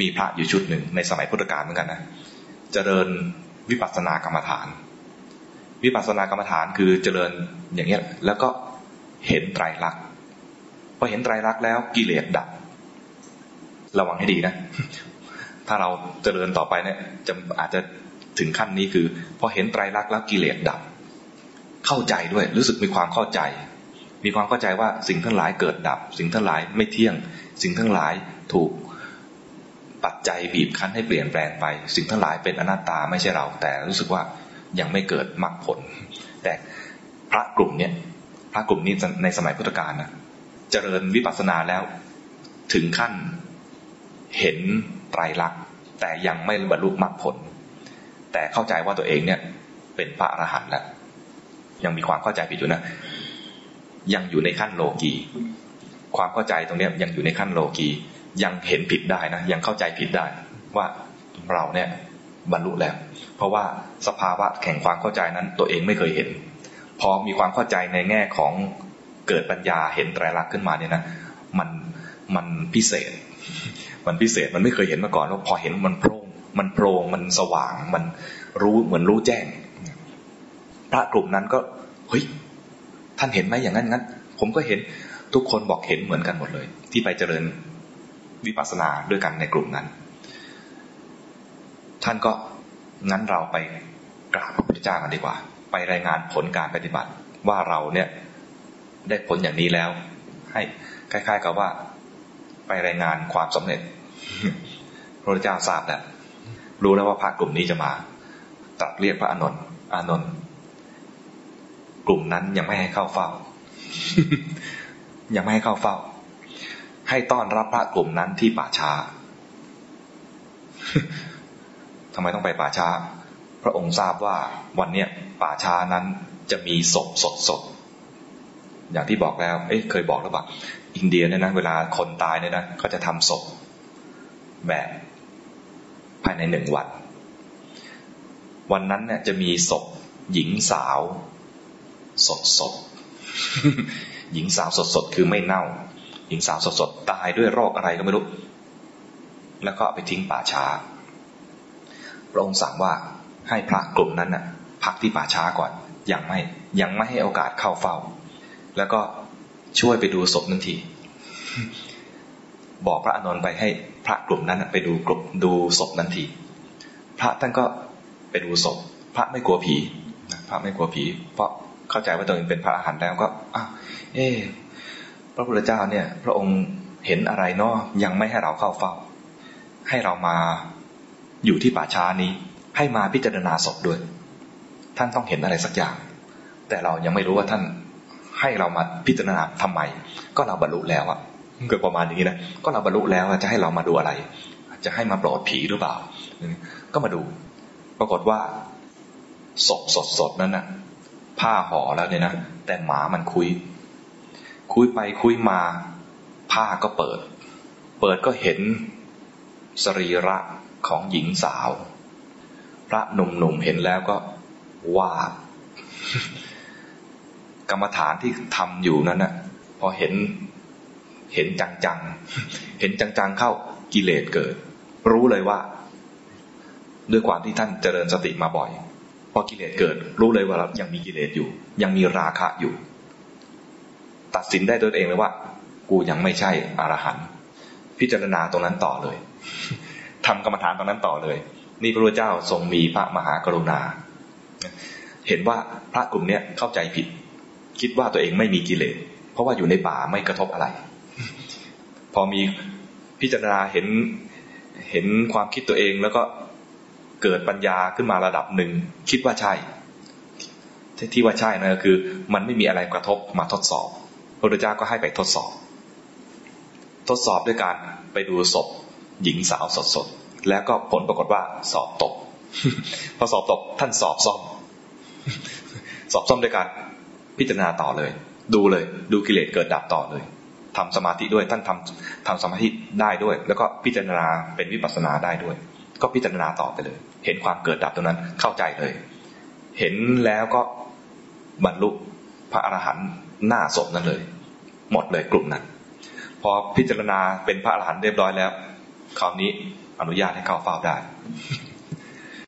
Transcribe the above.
มีพระอยู่ชุดหนึ่งในสมัยพุทธกาลเหมือนกันนะจะเจริญวิปัสสนากรรมฐาน วิปัสสนากรรมฐานคือเจริญอย่างเงี้ยแล้วก็เห็นไตรลักษณ์พอเห็นไตรลักษณ์แล้วกิเลสดับ ระวังให้ดีนะ ถ้าเราเจริญต่อไปเนี่ยจะอาจจะถึงขั้นนี้คือ พอเห็นไตรลักษณ์แล้วกิเลสดับ เข้าใจด้วยรู้สึกมีความเข้าใจ มีความเข้าใจว่าสิ่งทั้งหลายเกิดดับ สิ่งทั้งหลายไม่เที่ยง สิ่งทั้งหลายถูก ปัจจัยบีบคั้นให้เปลี่ยนแปลงไป สิ่งทั้งหลายเป็นอนัตตาไม่ใช่เรา แต่รู้สึกว่ายังไม่เกิดมรรคผล แต่พระกลุ่มเนี้ยพระกลุ่มนี้ในสมัยพุทธกาลนะเจริญวิปัสสนาแล้วถึงขั้นเห็นไตรลักษณ์แต่ยังไม่บรรลุมรรคผล แต่เข้าใจว่าตัวเองเนี่ย เป็นพระอรหันต์แล้วยังมีความเข้าใจผิดอยู่นะ ยังอยู่ในขั้นโลกีความเข้าใจตรงนี้ยังอยู่ในขั้นโลกี ยังเห็นผิดได้นะยังเข้าใจผิดได้ว่าเราเนี่ยบรรลุแล้ว เพราะว่าสภาวะแข่งความเข้าใจนั้นตัวเองไม่เคยเห็น พอมีความเข้าใจในแง่ของเกิดปัญญาเห็นไตรลักษณ์ขึ้นมาเนี่ยนะมันมันพิเศษ มันพิเศษมันไม่เคยเห็นมาก่อนว่าพอเห็นมันโพร่งมันโปร่งมันสว่างมันรู้เหมือนรู้แจ้ง พระกลุ่มนั้นก็เฮ้ยท่านเห็นไหมอย่างนั้นงั้น ผมก็เห็นทุกคนบอกเห็นเหมือนกันหมดเลย ที่ไปเจริญ วิปัสสนาด้วยกันในกลุ่มนั้น ท่านก็งั้นเราไปกราบพระพุทธเจ้ากันดีกว่า ไปรายงานผลการปฏิบัติว่าเราเนี่ยได้ผลอย่างนี้แล้ว ให้คล้าย ๆ กับว่า ไปรายงานความสำเร็จพระพุทธเจ้าทราบแล้วรู้แล้วว่าพระกลุ่มนี้จะมาตรัสเรียกพระอานนท์อานนท์กลุ่มนั้นยังไม่ให้เข้าเฝ้า ยังไม่ให้เข้าเฝ้า ให้ต้อนรับพระกลุ่มนั้นที่ป่าช้าทำไมต้องไปป่าช้า พระองค์ทราบว่าวันเนี้ยป่าช้านั้นจะมีศพสดสดอย่างที่บอกแล้ว เอ๊ะเคยบอกหรือเปล่าอินเดียเนี่ยนะเวลาคนตายเนี่ยนะเขาจะทำศพแบบภายในหนึ่งวัน วันนั้นเนี่ยจะมีศพหญิงสาวสดสดหญิงสาวสดสดคือไม่เน่า หญิงสาวสดๆตายด้วยโรคอะไรก็ไม่รู้ แล้วก็ไปทิ้งป่าช้า พระองค์สั่งว่าให้พระกลุ่มนั้นน่ะ พักที่ป่าช้าก่อนอยังไม่ยังไม่ให้โอกาสเข้าเฝ้า แล้วก็ช่วยไปดูศพนั้นทีบอกพระอนนท์ไปให้พระกลุ่มนั้นไปดูกลุ่มดูศพนั้นทีพระท่านก็ไปดูศพ พระไม่กลัวผีพระไม่กลัวผี เพราะเข้าใจว่าตัวเองเป็นพระอาหารแล้วก็อ้าวเอ๊ พระพุทธเจ้าเนี่ย พระองค์เห็นอะไรเนาะยังไม่ให้เราเข้าเฝ้า ให้เรามาอยู่ที่ป่าช้านี้ ให้มาพิจารณาศพด้วย ท่านต้องเห็นอะไรสักอย่าง แต่เรายังไม่รู้ว่าท่านให้เรามาพิจารณาทำไม ก็เราบรรลุแล้วอะเกิดประมาณอย่างนี้นะก็เราบรรลุแล้วจะให้เรามาดูอะไร จะให้มาโปรดผีหรือเปล่า ก็มาดู ปรากฏว่าศพสดๆนั้นนะ่ะผ้าห่อแล้วเนี่ยนะแต่หมามันคุย คุยไปคุยมา ผ้าก็เปิด เปิดก็เห็นสรีระของหญิงสาว พระหนุ่มๆเห็นแล้วก็ว่ากรรมฐานที่ทำอยู่นั้นนะพอเห็นเห็นจังๆ เห็นจังๆเข้ากิเลสเกิด รู้เลยว่า ด้วยความที่ท่านเจริญสติมาบ่อย พอกิเลสเกิด รู้เลยว่ายังมีกิเลสอยู่ ยังมีราคะอยู่ ตัดสินได้ตัวเองเลยว่า กูยังไม่ใช่อรหันต์พิจารณาตรงนั้นต่อเลยทำกรรมฐานตรงนั้นต่อเลย นี่พระพุทธเจ้าทรงมีพระมหากรุณา เห็นว่าพระกลุ่มเนี้ยเข้าใจผิด คิดว่าตัวเองไม่มีกิเลสเพราะว่าอยู่ในป่าไม่กระทบอะไร พอมีพิจารณาเห็นเห็นความคิดตัวเองแล้วก็เกิดปัญญาขึ้นมาระดับหนึ่ง คิดว่าใช่ ที่ว่าใช่นะก็คือ มันไม่มีอะไรกระทบมาทดสอบ พระพุทธเจ้าก็ให้ไปทดสอบ ทดสอบด้วยการไปดูศพหญิงสาวสดๆ แล้วก็ผลปรากฏว่าสอบตก พอสอบตกท่านสอบซ่อม สอบซ่อมด้วยการพิจารณาต่อเลย ดูเลย ดูกิเลสเกิดดับต่อเลยทำสมาธิด้วย ท่านทำทำสมาธิได้ด้วย แล้วก็พิจารณาเป็นวิปัสสนาได้ด้วย ก็พิจารณาต่อไปเลย เห็นความเกิดดับตรงนั้น เข้าใจเลย เห็นแล้วก็บรรลุ พระอรหันต์หน้าศพนั้นเลย หมดเลยกลุ่มนั้น พอพิจารณาเป็นพระอรหันต์เรียบร้อยแล้ว คราวนี้อนุญาตให้เข้าเฝ้าได้